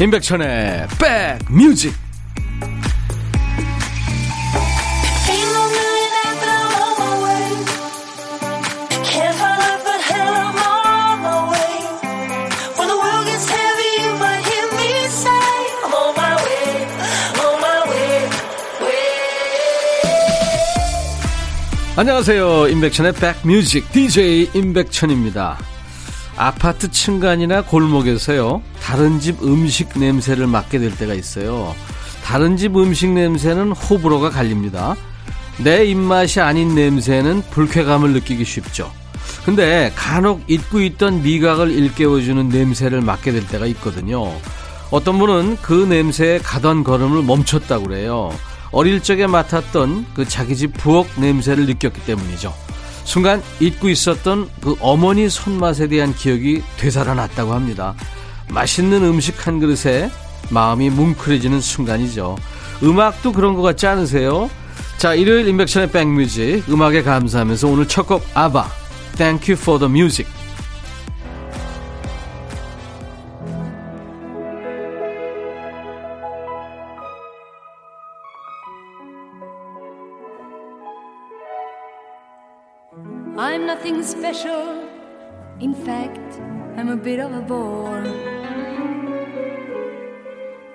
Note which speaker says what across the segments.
Speaker 1: 임백천의 백뮤직. 안녕하세요. 임백천의 백뮤직. DJ 임백천입니다. 아파트 층간이나 골목에서요, 다른 집 음식 냄새를 맡게 될 때가 있어요. 다른 집 음식 냄새는 호불호가 갈립니다. 내 입맛이 아닌 냄새는 불쾌감을 느끼기 쉽죠. 근데 간혹 잊고 있던 미각을 일깨워주는 냄새를 맡게 될 때가 있거든요. 어떤 분은 그 냄새에 가던 걸음을 멈췄다고 그래요. 어릴 적에 맡았던 그 자기 집 부엌 냄새를 느꼈기 때문이죠. 순간 잊고 있었던 그 어머니 손맛에 대한 기억이 되살아났다고 합니다. 맛있는 음식 한 그릇에 마음이 뭉클해지는 순간이죠. 음악도 그런 것 같지 않으세요? 자, 일요일 인백션의 백뮤직 음악에 감사하면서 오늘 첫 곡 아바 Thank you for the music I'm nothing special. In fact, I'm a bit of a bore.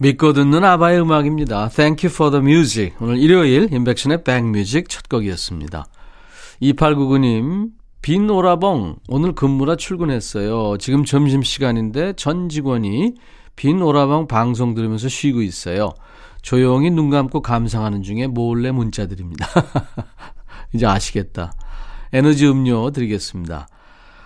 Speaker 1: 믿고 듣는 아바의 음악입니다. Thank you for the music. 오늘 일요일 인백션의 백뮤직 첫 곡이었습니다. 2899님, 빈 오라봉, 오늘 근무라 출근했어요. 지금 점심시간인데 전 직원이 빈 오라봉 방송 들으면서 쉬고 있어요. 조용히 눈 감고 감상하는 중에 몰래 문자 드립니다. 이제 아시겠다. 에너지 음료 드리겠습니다.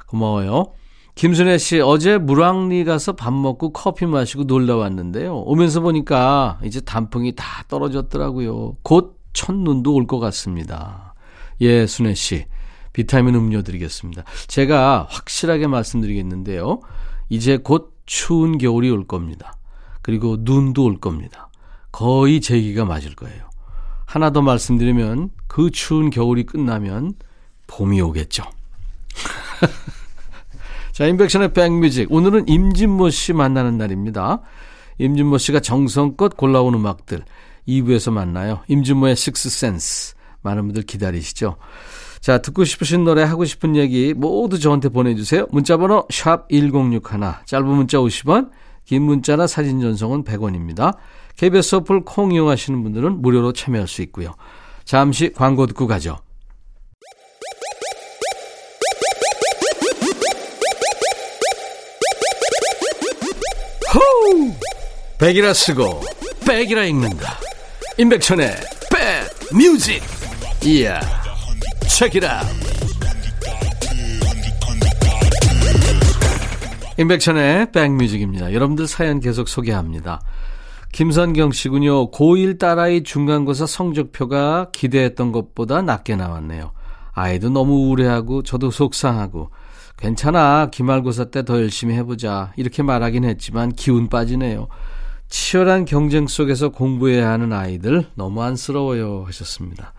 Speaker 1: 고마워요. 김순애 씨, 어제 물왕리 가서 밥 먹고 커피 마시고 놀다 왔는데요. 오면서 보니까 이제 단풍이 다 떨어졌더라고요. 곧 첫눈도 올 것 같습니다. 예, 순애 씨. 비타민 음료 드리겠습니다. 제가 확실하게 말씀드리겠는데요. 이제 곧 추운 겨울이 올 겁니다. 그리고 눈도 올 겁니다. 거의 제기가 맞을 거예요. 하나 더 말씀드리면 그 추운 겨울이 끝나면 봄이 오겠죠. 자, 인백션의 백뮤직. 오늘은 임진모 씨 만나는 날입니다. 임진모 씨가 정성껏 골라온 음악들 2부에서 만나요. 임진모의 식스센스. 많은 분들 기다리시죠. 자, 듣고 싶으신 노래, 하고 싶은 얘기 모두 저한테 보내주세요. 문자번호 샵 1061, 짧은 문자 50원, 긴 문자나 사진 전송은 100원입니다. KBS 어플 콩 이용하시는 분들은 무료로 참여할 수 있고요. 잠시 광고 듣고 가죠. 백이라 쓰고 백이라 읽는다. 임백천의 백 뮤직. 이야. 책이라. 임백천의 백뮤직입니다. 여러분들 사연 계속 소개합니다. 김선경 씨군요. 고1 딸아이 중간고사 성적표가 기대했던 것보다 낮게 나왔네요. 아이도 너무 우울해하고 저도 속상하고 괜찮아. 기말고사 때 더 열심히 해보자. 이렇게 말하긴 했지만 기운 빠지네요. 치열한 경쟁 속에서 공부해야 하는 아이들 너무 안쓰러워요. 하셨습니다.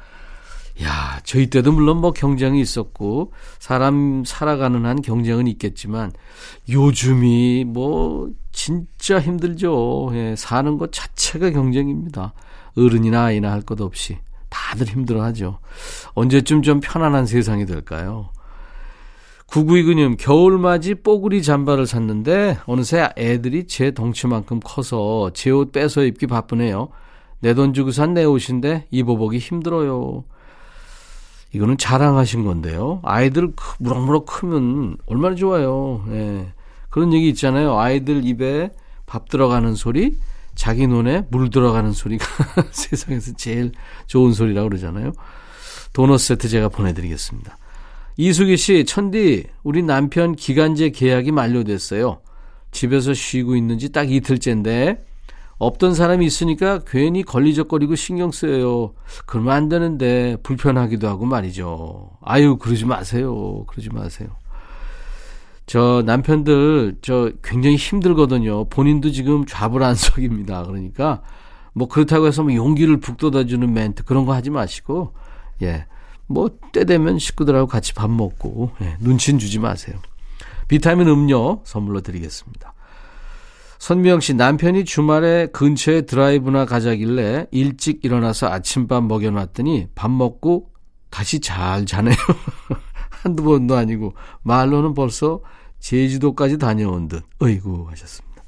Speaker 1: 야, 저희 때도 물론 뭐 경쟁이 있었고, 사람 살아가는 한 경쟁은 있겠지만, 요즘이 뭐, 진짜 힘들죠. 예, 사는 것 자체가 경쟁입니다. 어른이나 아이나 할 것 없이. 다들 힘들어 하죠. 언제쯤 좀 편안한 세상이 될까요? 9929님, 겨울맞이 뽀글이 잠바를 샀는데, 어느새 애들이 제 덩치만큼 커서 제 옷 빼서 입기 바쁘네요. 내 돈 주고 산 내 옷인데 입어보기 힘들어요. 이거는 자랑하신 건데요. 아이들 무럭무럭 크면 얼마나 좋아요. 예. 그런 얘기 있잖아요. 아이들 입에 밥 들어가는 소리, 자기 눈에 물 들어가는 소리가 세상에서 제일 좋은 소리라고 그러잖아요. 도넛 세트 제가 보내드리겠습니다. 이수기 씨, 천디, 우리 남편 기간제 계약이 만료됐어요. 집에서 쉬고 있는지 딱 이틀째인데, 없던 사람이 있으니까 괜히 걸리적거리고 신경 쓰여요. 그러면 안 되는데 불편하기도 하고 말이죠. 아유, 그러지 마세요. 그러지 마세요. 저 남편들 저 굉장히 힘들거든요. 본인도 지금 좌불안석입니다. 그러니까 뭐 그렇다고 해서 뭐 용기를 북돋아주는 멘트 그런 거 하지 마시고 예. 뭐 때 되면 식구들하고 같이 밥 먹고 예, 눈치는 주지 마세요. 비타민 음료 선물로 드리겠습니다. 선미영 씨 남편이 주말에 근처에 드라이브나 가자길래 일찍 일어나서 아침밥 먹여놨더니 밥 먹고 다시 잘 자네요. 한두 번도 아니고 말로는 벌써 제주도까지 다녀온 듯. 어이구 하셨습니다.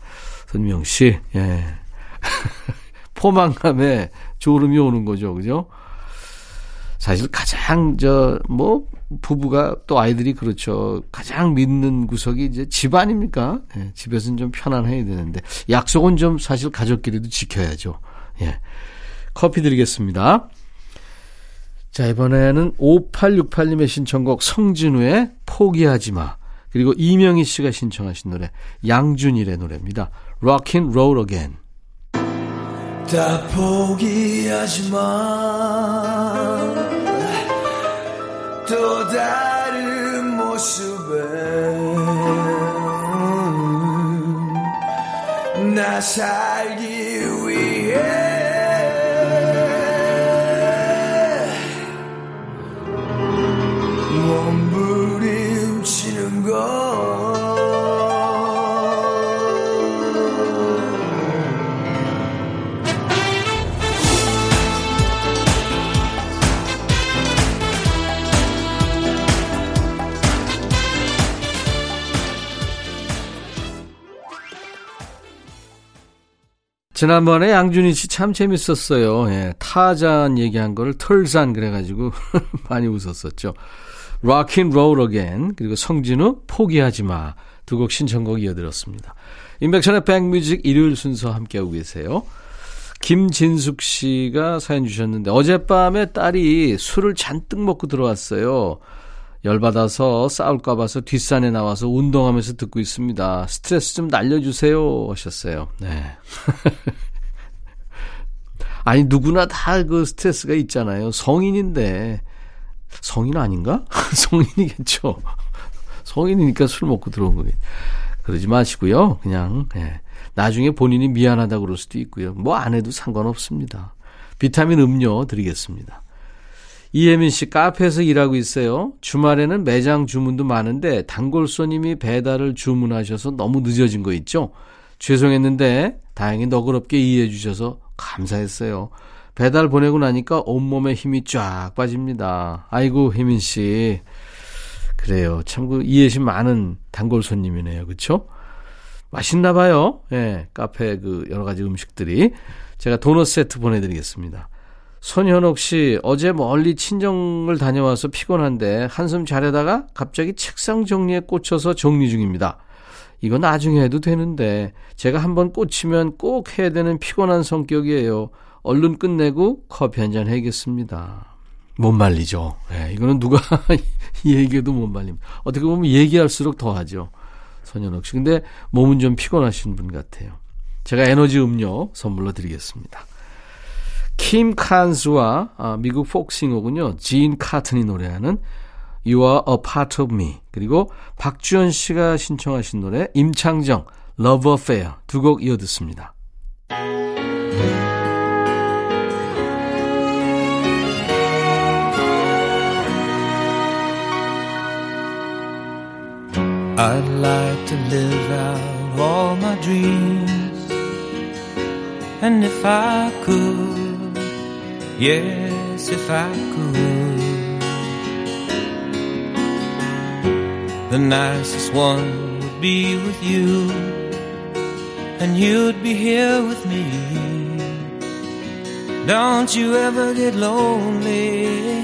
Speaker 1: 선미영 씨, 예. 포만감에 졸음이 오는 거죠. 그죠? 사실 가장 저 뭐 부부가 또 아이들이 그렇죠. 가장 믿는 구석이 이제 집 아닙니까? 예, 집에서는 좀 편안해야 되는데 약속은 좀 사실 가족끼리도 지켜야죠. 예. 커피 드리겠습니다. 자, 이번에는 5868님의 신청곡 성진우의 포기하지 마. 그리고 이명희 씨가 신청하신 노래 양준일의 노래입니다. Rockin' Roll Again. 다 포기하지 마. 또 다른 모습에 나 살기 지난번에 양준희 씨 참 재밌었어요. 예, 타잔 얘기한 거를 털산 그래가지고 많이 웃었었죠. Rockin' Roll Again 그리고 성진우 포기하지 마 두 곡 신청곡 이어드렸습니다. 인백천의 백뮤직 일요일 순서 함께하고 계세요. 김진숙 씨가 사연 주셨는데 어젯밤에 딸이 술을 잔뜩 먹고 들어왔어요. 열받아서 싸울까 봐서 뒷산에 나와서 운동하면서 듣고 있습니다. 스트레스 좀 날려주세요 하셨어요. 네. 아니 누구나 다 그 스트레스가 있잖아요. 성인인데 성인 아닌가? 성인이겠죠. 성인이니까 술 먹고 들어온 거겠. 그러지 마시고요. 그냥 네. 나중에 본인이 미안하다 그럴 수도 있고요. 뭐 안 해도 상관없습니다. 비타민 음료 드리겠습니다. 이혜민 씨 카페에서 일하고 있어요. 주말에는 매장 주문도 많은데 단골 손님이 배달을 주문하셔서 너무 늦어진 거 있죠? 죄송했는데 다행히 너그럽게 이해해 주셔서 감사했어요. 배달 보내고 나니까 온몸에 힘이 쫙 빠집니다. 아이고 혜민 씨. 그래요. 참 그 이해심 많은 단골 손님이네요. 그렇죠? 맛있나 봐요. 예. 네, 카페 그 여러 가지 음식들이 제가 도넛 세트 보내 드리겠습니다. 손현옥 씨, 어제 멀리 친정을 다녀와서 피곤한데 한숨 자려다가 갑자기 책상 정리에 꽂혀서 정리 중입니다. 이거 나중에 해도 되는데 제가 한번 꽂히면 꼭 해야 되는 피곤한 성격이에요. 얼른 끝내고 커피 한 잔 해야겠습니다. 못 말리죠. 네, 이거는 누가 얘기해도 못 말립니다. 어떻게 보면 얘기할수록 더 하죠. 손현옥 씨. 근데 몸은 좀 피곤하신 분 같아요. 제가 에너지 음료 선물로 드리겠습니다. 킴 칸스와 아, 미국 폭싱어군요. 진 카튼이 노래하는 You Are a Part of Me 그리고 박주현 씨가 신청하신 노래 임창정 Love Affair 두 곡 이어 듣습니다. I'd like to live out all my dreams And if I could Yes, if I could. The nicest one would be with you, and you'd be here with me. Don't you ever get lonely.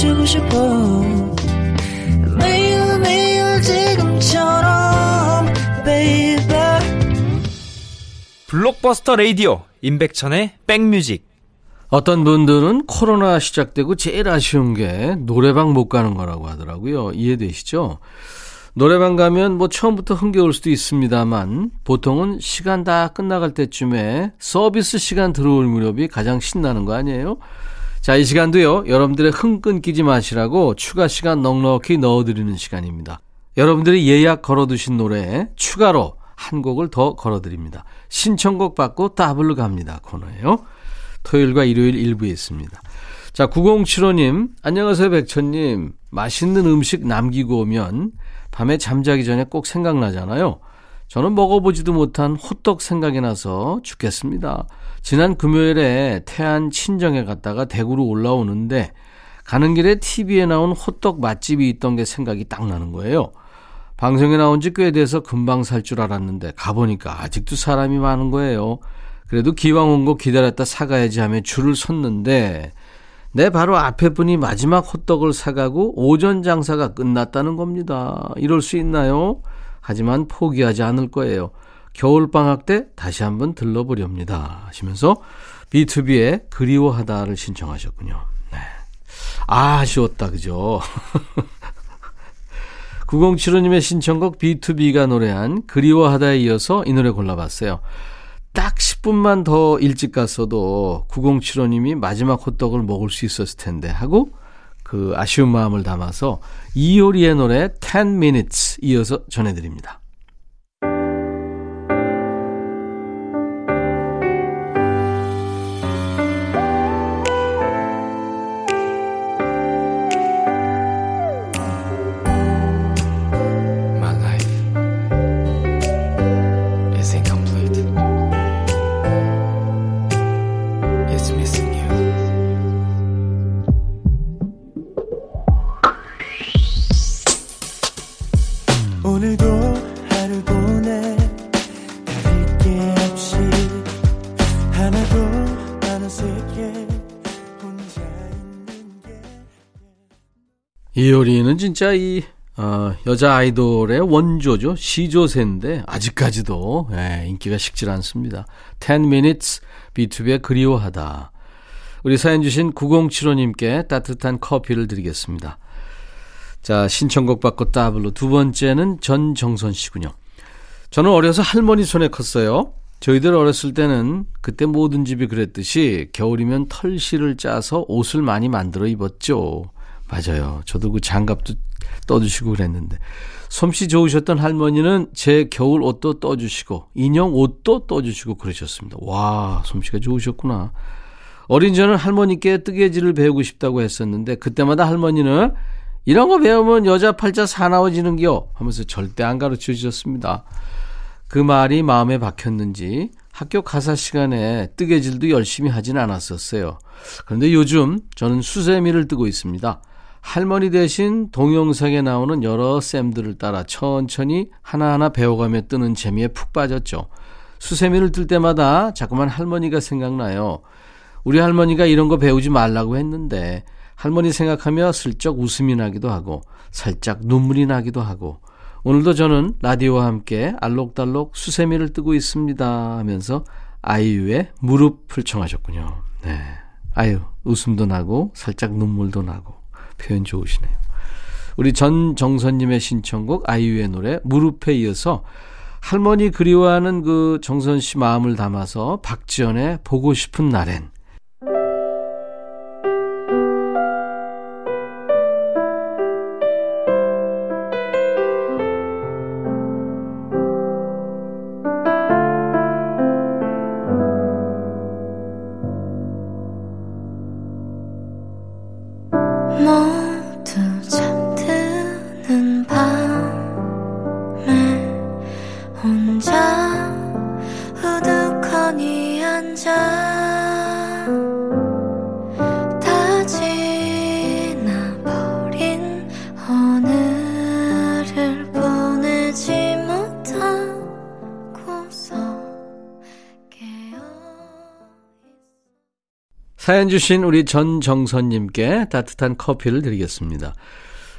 Speaker 2: 주고 싶어 매일 매일 지금처럼 baby
Speaker 3: 블록버스터 레이디오 임백천의 백뮤직
Speaker 1: 어떤 분들은 코로나 시작되고 제일 아쉬운 게 노래방 못 가는 거라고 하더라고요. 이해되시죠? 노래방 가면 뭐 처음부터 흥겨울 수도 있습니다만 보통은 시간 다 끝나갈 때쯤에 서비스 시간 들어올 무렵이 가장 신나는 거 아니에요? 자, 이 시간도요, 여러분들의 흥 끊기지 마시라고 추가 시간 넉넉히 넣어드리는 시간입니다. 여러분들이 예약 걸어두신 노래 추가로 한 곡을 더 걸어드립니다. 신청곡 받고 더블로 갑니다. 코너예요. 토요일과 일요일 일부에 있습니다. 자, 9075님, 안녕하세요, 백천님. 맛있는 음식 남기고 오면 밤에 잠자기 전에 꼭 생각나잖아요. 저는 먹어보지도 못한 호떡 생각이 나서 죽겠습니다. 지난 금요일에 태안 친정에 갔다가 대구로 올라오는데 가는 길에 TV에 나온 호떡 맛집이 있던 게 생각이 딱 나는 거예요. 방송에 나온 지 꽤 돼서 금방 살 줄 알았는데 가보니까 아직도 사람이 많은 거예요. 그래도 기왕 온 거 기다렸다 사가야지 하며 줄을 섰는데 내 바로 앞에 분이 마지막 호떡을 사가고 오전 장사가 끝났다는 겁니다. 이럴 수 있나요? 하지만 포기하지 않을 거예요. 겨울방학 때 다시 한번 들러보렵니다. 하시면서 B2B의 그리워하다를 신청하셨군요. 네. 아, 아쉬웠다. 그죠? 9075님의 신청곡 B2B가 노래한 그리워하다에 이어서 이 노래 골라봤어요. 딱 10분만 더 일찍 갔어도 9075님이 마지막 호떡을 먹을 수 있었을 텐데 하고 그 아쉬운 마음을 담아서 이효리의 노래 10 minutes 이어서 전해드립니다. 진짜 이 어, 여자 아이돌의 원조죠. 시조세인데 아직까지도 예, 인기가 식질 않습니다. 10 minutes B2B의 그리워하다. 우리 사연 주신 9075님께 따뜻한 커피를 드리겠습니다. 자, 신청곡 받고 따블로 두 번째는 전정선 씨군요. 저는 어려서 할머니 손에 컸어요. 저희들 어렸을 때는 그때 모든 집이 그랬듯이 겨울이면 털실을 짜서 옷을 많이 만들어 입었죠. 맞아요. 저도 그 장갑도 떠주시고 그랬는데. 솜씨 좋으셨던 할머니는 제 겨울 옷도 떠주시고, 인형 옷도 떠주시고 그러셨습니다. 와, 솜씨가 좋으셨구나. 어린 저는 할머니께 뜨개질을 배우고 싶다고 했었는데, 그때마다 할머니는 이런 거 배우면 여자 팔자 사나워지는겨 하면서 절대 안 가르쳐 주셨습니다. 그 말이 마음에 박혔는지 학교 가사 시간에 뜨개질도 열심히 하진 않았었어요. 그런데 요즘 저는 수세미를 뜨고 있습니다. 할머니 대신 동영상에 나오는 여러 쌤들을 따라 천천히 하나하나 배워가며 뜨는 재미에 푹 빠졌죠. 수세미를 뜰 때마다 자꾸만 할머니가 생각나요. 우리 할머니가 이런 거 배우지 말라고 했는데 할머니 생각하며 슬쩍 웃음이 나기도 하고 살짝 눈물이 나기도 하고 오늘도 저는 라디오와 함께 알록달록 수세미를 뜨고 있습니다 하면서 아이유의 무릎을 청하셨군요. 네. 아유, 웃음도 나고 살짝 눈물도 나고 표현 좋으시네요. 우리 전정선님의 신청곡 아이유의 노래 무릎에 이어서 할머니 그리워하는 그 정선 씨 마음을 담아서 박지연의 보고 싶은 날엔 사연 주신 우리 전정선님께 따뜻한 커피를 드리겠습니다.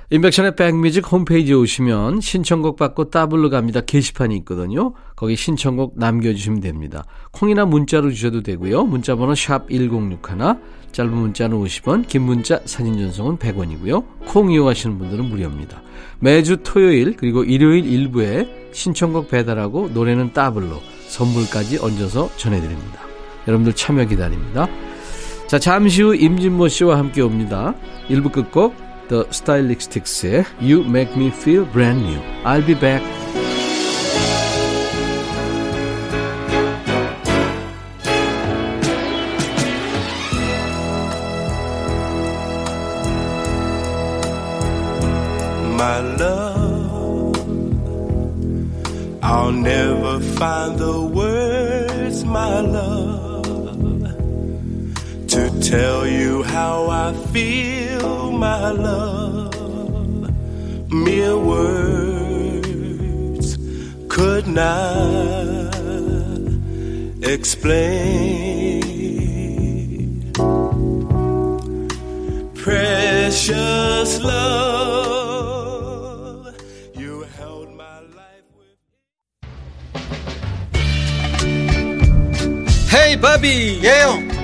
Speaker 1: 인백션의 백뮤직 홈페이지에 오시면 신청곡 받고 따블로 갑니다. 게시판이 있거든요. 거기 신청곡 남겨주시면 됩니다. 콩이나 문자로 주셔도 되고요. 문자번호 샵 1061, 짧은 문자는 50원, 긴 문자 사진 전송은 100원이고요. 콩 이용하시는 분들은 무료입니다. 매주 토요일 그리고 일요일 일부에 신청곡 배달하고 노래는 따블로 선물까지 얹어서 전해드립니다. 여러분들 참여 기다립니다. 자 잠시 후 임진모 씨와 함께 옵니다. 1부 끝곡 The Stylistics의 You Make Me Feel Brand New. I'll be back.
Speaker 4: find the words, my love, tell you how I feel my love, mere words could not explain. Precious love, you held my life with.
Speaker 1: Hey, 바비.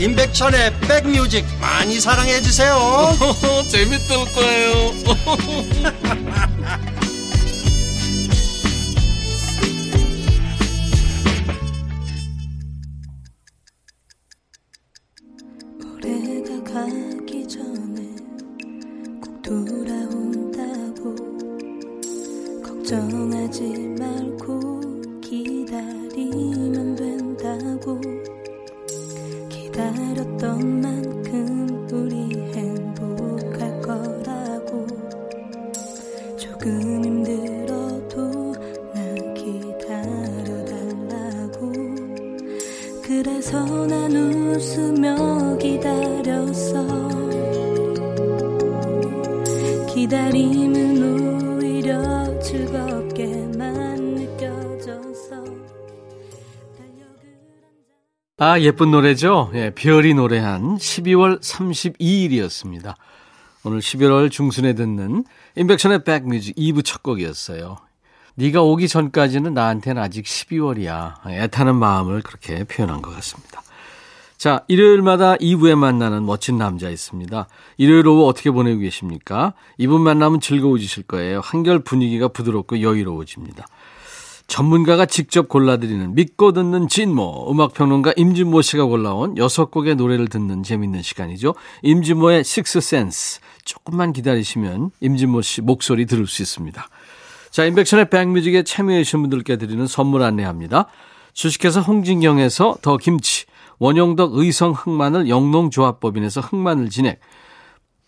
Speaker 5: 임백천의 백뮤직 많이 사랑해 주세요
Speaker 1: 재밌을 거예요.
Speaker 6: 올해가 가기 전에 꼭 돌아온다고 걱정하지 말고 기다리면 된다고 기다렸던 만큼 우리 행복할 거라고. 조금 힘들어도 난 기다려달라고. 그래서 난 웃으며 기다렸어. 기다림
Speaker 1: 아, 예쁜 노래죠? 예, 별이 노래한 12월 32일이었습니다. 오늘 11월 중순에 듣는 인백션의 백뮤직 2부 첫 곡이었어요. 네가 오기 전까지는 나한테는 아직 12월이야. 애타는 마음을 그렇게 표현한 것 같습니다. 자, 일요일마다 2부에 만나는 멋진 남자 있습니다. 일요일 오후 어떻게 보내고 계십니까? 이분 만나면 즐거워지실 거예요. 한결 분위기가 부드럽고 여유로워집니다. 전문가가 직접 골라드리는 믿고 듣는 진모 음악평론가 임진모 씨가 골라온 여섯 곡의 노래를 듣는 재밌는 시간이죠. 임진모의 식스센스 조금만 기다리시면 임진모 씨 목소리 들을 수 있습니다. 자, 인백션의 백뮤직에 참여해 주신 분들께 드리는 선물 안내합니다. 주식회사 홍진경에서 더 김치, 원용덕 의성 흑마늘 영농조합법인에서 흑마늘 진액,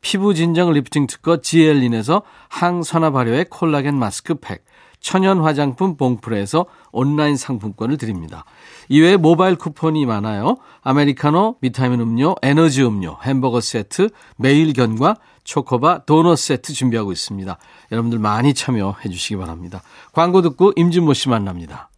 Speaker 1: 피부 진정 리프팅 특허 지엘린에서 항산화 발효의 콜라겐 마스크팩, 천연 화장품 봉프레에서 온라인 상품권을 드립니다. 이외에 모바일 쿠폰이 많아요. 아메리카노, 비타민 음료, 에너지 음료, 햄버거 세트, 매일 견과, 초코바, 도넛 세트 준비하고 있습니다. 여러분들 많이 참여해 주시기 바랍니다. 광고 듣고 임진모 씨 만납니다.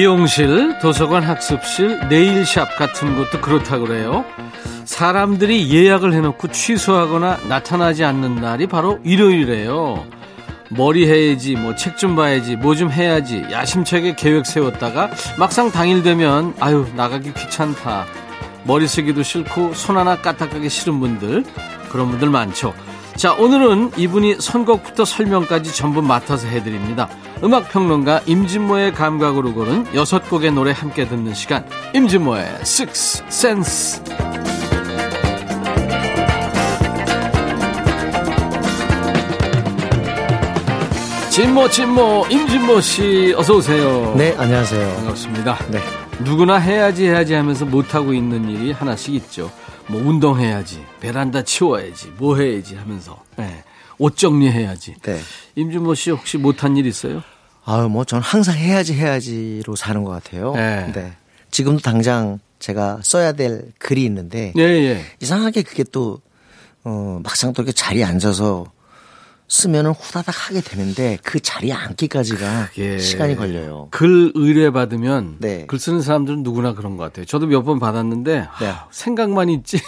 Speaker 1: 미용실, 도서관 학습실, 네일샵 같은 곳도 그렇다고 그래요. 사람들이 예약을 해놓고 취소하거나 나타나지 않는 날이 바로 일요일이에요. 머리 해야지, 뭐 책 좀 봐야지, 뭐 좀 해야지, 야심차게 계획 세웠다가 막상 당일 되면 아유 나가기 귀찮다. 머리 쓰기도 싫고 손 하나 까딱하기 싫은 분들 그런 분들 많죠. 자 오늘은 이분이 선곡부터 설명까지 전부 맡아서 해드립니다. 음악평론가 임진모의 감각으로 고른 여섯 곡의 노래 함께 듣는 시간 임진모의 Six Sense 진모 진모 임진모 씨 어서 오세요.
Speaker 7: 네, 안녕하세요.
Speaker 1: 반갑습니다.
Speaker 7: 네.
Speaker 1: 누구나 해야지 해야지 하면서 못하고 있는 일이 하나씩 있죠. 뭐 운동해야지, 베란다 치워야지, 뭐 해야지 하면서 네. 옷 정리해야지.
Speaker 7: 네.
Speaker 1: 임준모 씨 혹시 못한 일 있어요?
Speaker 7: 아유, 뭐, 전 항상 해야지 해야지로 사는 것 같아요.
Speaker 1: 네.
Speaker 7: 지금도 당장 제가 써야 될 글이 있는데,
Speaker 1: 예, 예.
Speaker 7: 이상하게 그게 또, 어, 막상 또 이렇게 자리에 앉아서 쓰면은 후다닥 하게 되는데, 그 자리에 앉기까지가
Speaker 1: 예.
Speaker 7: 시간이 걸려요.
Speaker 1: 글 의뢰 받으면
Speaker 7: 네.
Speaker 1: 글 쓰는 사람들은 누구나 그런 것 같아요. 저도 몇 번 받았는데
Speaker 7: 네.
Speaker 1: 하, 생각만 있지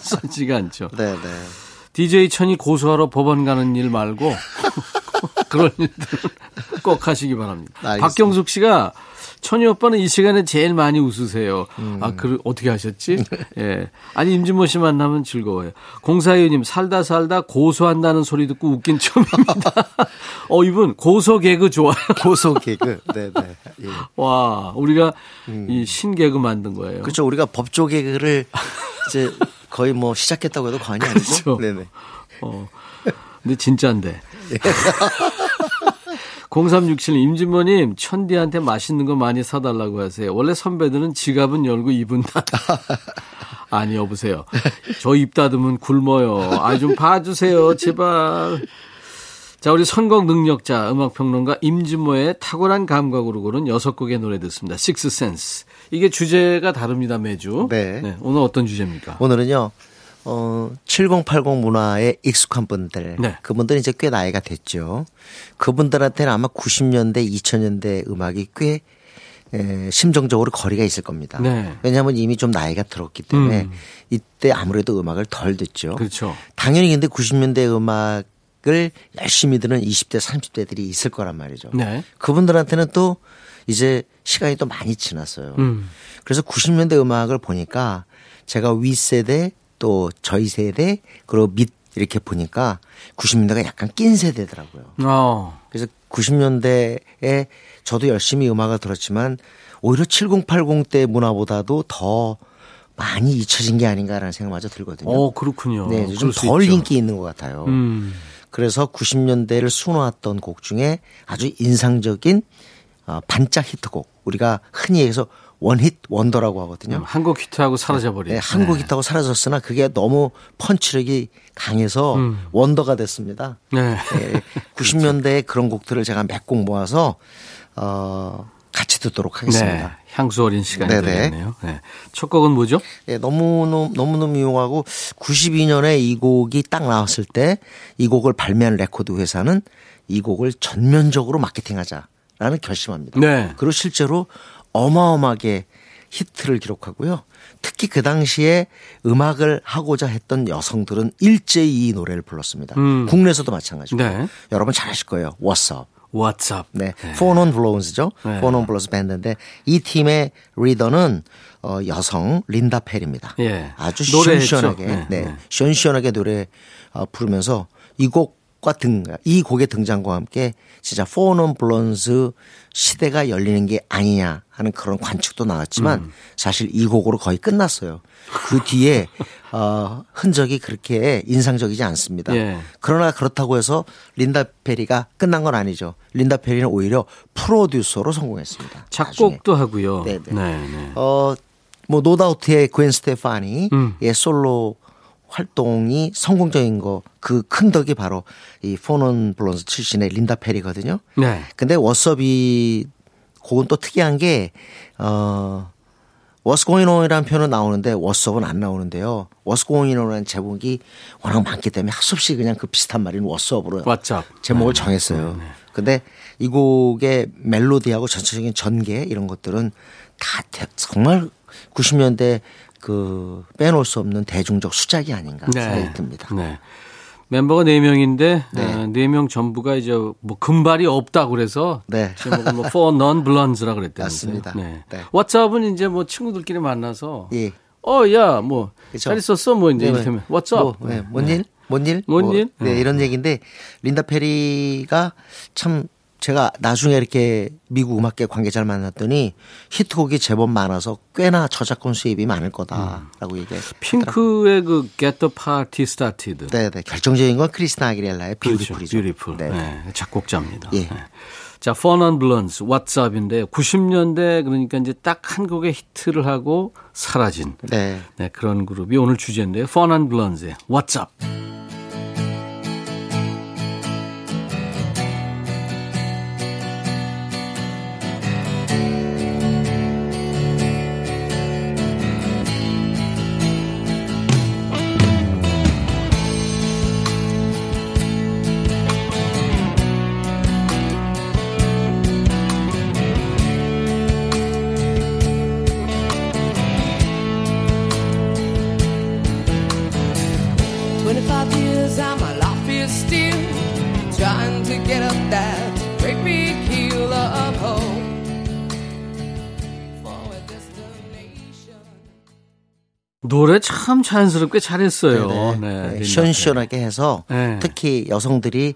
Speaker 1: 써지가 않죠.
Speaker 7: 네, 네.
Speaker 1: DJ 천이 고소하러 법원 가는 일 말고 그런 일들은 꼭 하시기 바랍니다.
Speaker 7: 알겠습니다.
Speaker 1: 박경숙 씨가 천이 오빠는 이 시간에 제일 많이 웃으세요.
Speaker 7: 음.
Speaker 1: 아, 그 어떻게 하셨지? 예. 아니, 임진모 씨 만나면 즐거워요. 공사위원님, 살다 살다 고소한다는 소리 듣고 웃긴 처음입니다. 어, 이분 고소 개그 좋아요.
Speaker 7: 고소 개그. 네, 네. 예.
Speaker 1: 와, 우리가 이 신 개그 만든 거예요.
Speaker 7: 음. 그렇죠. 우리가 법조 개그를 이제 거의 뭐 시작했다고 해도 과언이
Speaker 1: 그렇죠.
Speaker 7: 아니죠. 네네.
Speaker 1: 어. 근데 진짜인데. 0367 임진모님 천디한테 맛있는 거 많이 사달라고 하세요. 원래 선배들은 지갑은 열고 입은 닫. 아니 여보세요. 저 입 닫으면 굶어요. 아 좀 봐주세요 제발. 자 우리 선곡 능력자 음악평론가 임진모의 탁월한 감각으로 고른 여섯 곡의 노래 듣습니다. 식스 센스. 이게 주제가 다릅니다 매주.
Speaker 7: 네.
Speaker 1: 오늘 어떤 주제입니까?
Speaker 7: 오늘은요, 어, 7080 문화에 익숙한 분들.
Speaker 1: 네.
Speaker 7: 그분들은 이제 꽤 나이가 됐죠. 그분들한테는 아마 90년대, 2000년대 음악이 꽤 에, 심정적으로 거리가 있을 겁니다.
Speaker 1: 네.
Speaker 7: 왜냐하면 이미 좀 나이가 들었기 때문에
Speaker 1: 음.
Speaker 7: 이때 아무래도 음악을 덜 듣죠.
Speaker 1: 그렇죠.
Speaker 7: 당연히 근데 90년대 음악을 열심히 듣는 20대, 30대들이 있을 거란 말이죠.
Speaker 1: 네.
Speaker 7: 그분들한테는 또 이제 시간이 또 많이 지났어요.
Speaker 1: 음.
Speaker 7: 그래서 90년대 음악을 보니까 제가 윗세대 또 저희 세대 그리고 밑 이렇게 보니까 90년대가 약간 낀 세대더라고요.
Speaker 1: 어.
Speaker 7: 그래서 90년대에 저도 열심히 음악을 들었지만 오히려 7080대 문화보다도 더 많이 잊혀진 게 아닌가라는 생각마저 들거든요.
Speaker 1: 어, 그렇군요.
Speaker 7: 네, 요즘
Speaker 1: 수
Speaker 7: 덜. 인기 있는 것 같아요.
Speaker 1: 음.
Speaker 7: 그래서 90년대를 수놓았던 곡 중에 아주 인상적인 어, 반짝 히트곡 우리가 흔히 해서 원히트 원더라고 하거든요.
Speaker 1: 음, 한국 히트하고 사라져버린.
Speaker 7: 네, 한국 히트하고 사라졌으나 그게 너무 펀치력이 강해서
Speaker 1: 음.
Speaker 7: 원더가 됐습니다.
Speaker 1: 네.
Speaker 7: 네, 90년대에 그런 곡들을 제가 몇 곡 모아서 어, 같이 듣도록
Speaker 1: 네.
Speaker 7: 하겠습니다.
Speaker 1: 향수 어린 시간이
Speaker 7: 네네.
Speaker 1: 되겠네요. 네. 첫 곡은 뭐죠?
Speaker 7: 네, 너무너무, 너무너무 유용하고 92년에 이 곡이 딱 나왔을 때 이 곡을 발매한 레코드 회사는 이 곡을 전면적으로 마케팅하자라는 결심합니다.
Speaker 1: 네.
Speaker 7: 그리고 실제로 어마어마하게 히트를 기록하고요. 특히 그 당시에 음악을 하고자 했던 여성들은 일제히 이 노래를 불렀습니다.
Speaker 1: 음.
Speaker 7: 국내에서도 마찬가지고.
Speaker 1: 네.
Speaker 7: 여러분 잘 아실 거예요. What's Up.
Speaker 1: What's Up.
Speaker 7: 네. 4 Non Blondes죠.
Speaker 1: 네.
Speaker 7: 4 Non Blondes 밴드인데 이 팀의 리더는 어, 여성 린다 페리입니다.
Speaker 1: 예.
Speaker 7: 아주
Speaker 1: 노래했죠.
Speaker 7: 시원시원하게
Speaker 1: 네,
Speaker 7: 네.
Speaker 1: 네.
Speaker 7: 시원시원하게 노래 어, 부르면서 이 곡과 등, 이 곡의 등장과 함께 진짜 4 Non Blondes 시대가 열리는 게 아니냐 하는 그런 관측도 나왔지만
Speaker 1: 음.
Speaker 7: 사실 이 곡으로 거의 끝났어요. 그 뒤에 어, 흔적이 그렇게 인상적이지 않습니다.
Speaker 1: 예.
Speaker 7: 그러나 그렇다고 해서 린다 페리가 끝난 건 아니죠. 린다 페리는 오히려 프로듀서로 성공했습니다. 나중에.
Speaker 1: 작곡도 하고요.
Speaker 7: 네네.
Speaker 1: 네, 네.
Speaker 7: 어, 뭐 No Doubt의 그웬 스테파니의
Speaker 1: 음.
Speaker 7: 솔로 활동이 성공적인 거 그 큰 덕이 바로 이 4 Non Blondes 출신의 린다 페리거든요.
Speaker 1: 네.
Speaker 7: 근데 What's Up 이 곡은 또 특이한 게 어. What's going on이라는 표현은 나오는데 What's up은 안 나오는데요. What's going on이라는 제목이 워낙 많기 때문에 없이 그냥 그 비슷한 말인 What's up으로
Speaker 1: 왓츠업.
Speaker 7: 제목을
Speaker 1: 네.
Speaker 7: 정했어요. 근데 이 곡의 멜로디하고 전체적인 전개 이런 것들은 다 대- 정말 90년대 그 빼놓을 수 없는 대중적 수작이 아닌가
Speaker 1: 네.
Speaker 7: 생각이 듭니다.
Speaker 1: 네. 멤버가 네명인데
Speaker 7: 네.
Speaker 1: 네명 전부가 이제 뭐 금발이 없다고 그래서
Speaker 7: 네.
Speaker 1: 제목을 뭐 For Non Blonde라 그랬다면서요.
Speaker 7: 맞습니다.
Speaker 1: 네.
Speaker 7: 네.
Speaker 1: 왓츠업은 이제 뭐 친구들끼리 만나서
Speaker 7: 예.
Speaker 1: 어, 야, 뭐,
Speaker 7: 그쵸.
Speaker 1: 잘 있었어? 뭐, 이제
Speaker 7: 네,
Speaker 1: up?
Speaker 7: 뭐, 네, 뭔 일? 뭔 일?
Speaker 1: 뭔
Speaker 7: 뭐,
Speaker 1: 일?
Speaker 7: 네,
Speaker 1: 네.
Speaker 7: 이런 얘기인데 린다 페리가 참 제가 나중에 이렇게 미국 음악계 관계자를 만났더니 히트곡이 제법 많아서 꽤나 저작권 수입이 많을 거다라고 얘기했어요.
Speaker 1: 핑크의 그 Get the Party Started.
Speaker 7: 네, 네. 결정적인 건 크리스티나 아길레라의
Speaker 1: 그렇죠.
Speaker 7: Beautiful이죠.
Speaker 1: Beautiful.
Speaker 7: 네.
Speaker 1: 네. 작곡자입니다.
Speaker 7: 예.
Speaker 1: 네. 자, 4 Non Blondes, What's Up인데 90년대 그러니까 이제 딱 한 곡의 히트를 하고 사라진
Speaker 7: 네.
Speaker 1: 네, 그런 그룹이 오늘 주제인데요. 4 Non Blondes의 What's Up.
Speaker 8: And my life is still trying to get up that great big hill of hope for a destination.
Speaker 1: 노래 참 자연스럽게 잘했어요.
Speaker 7: 네,
Speaker 1: 네.
Speaker 7: 네. 시원시원하게 해서
Speaker 1: 네.
Speaker 7: 특히 여성들이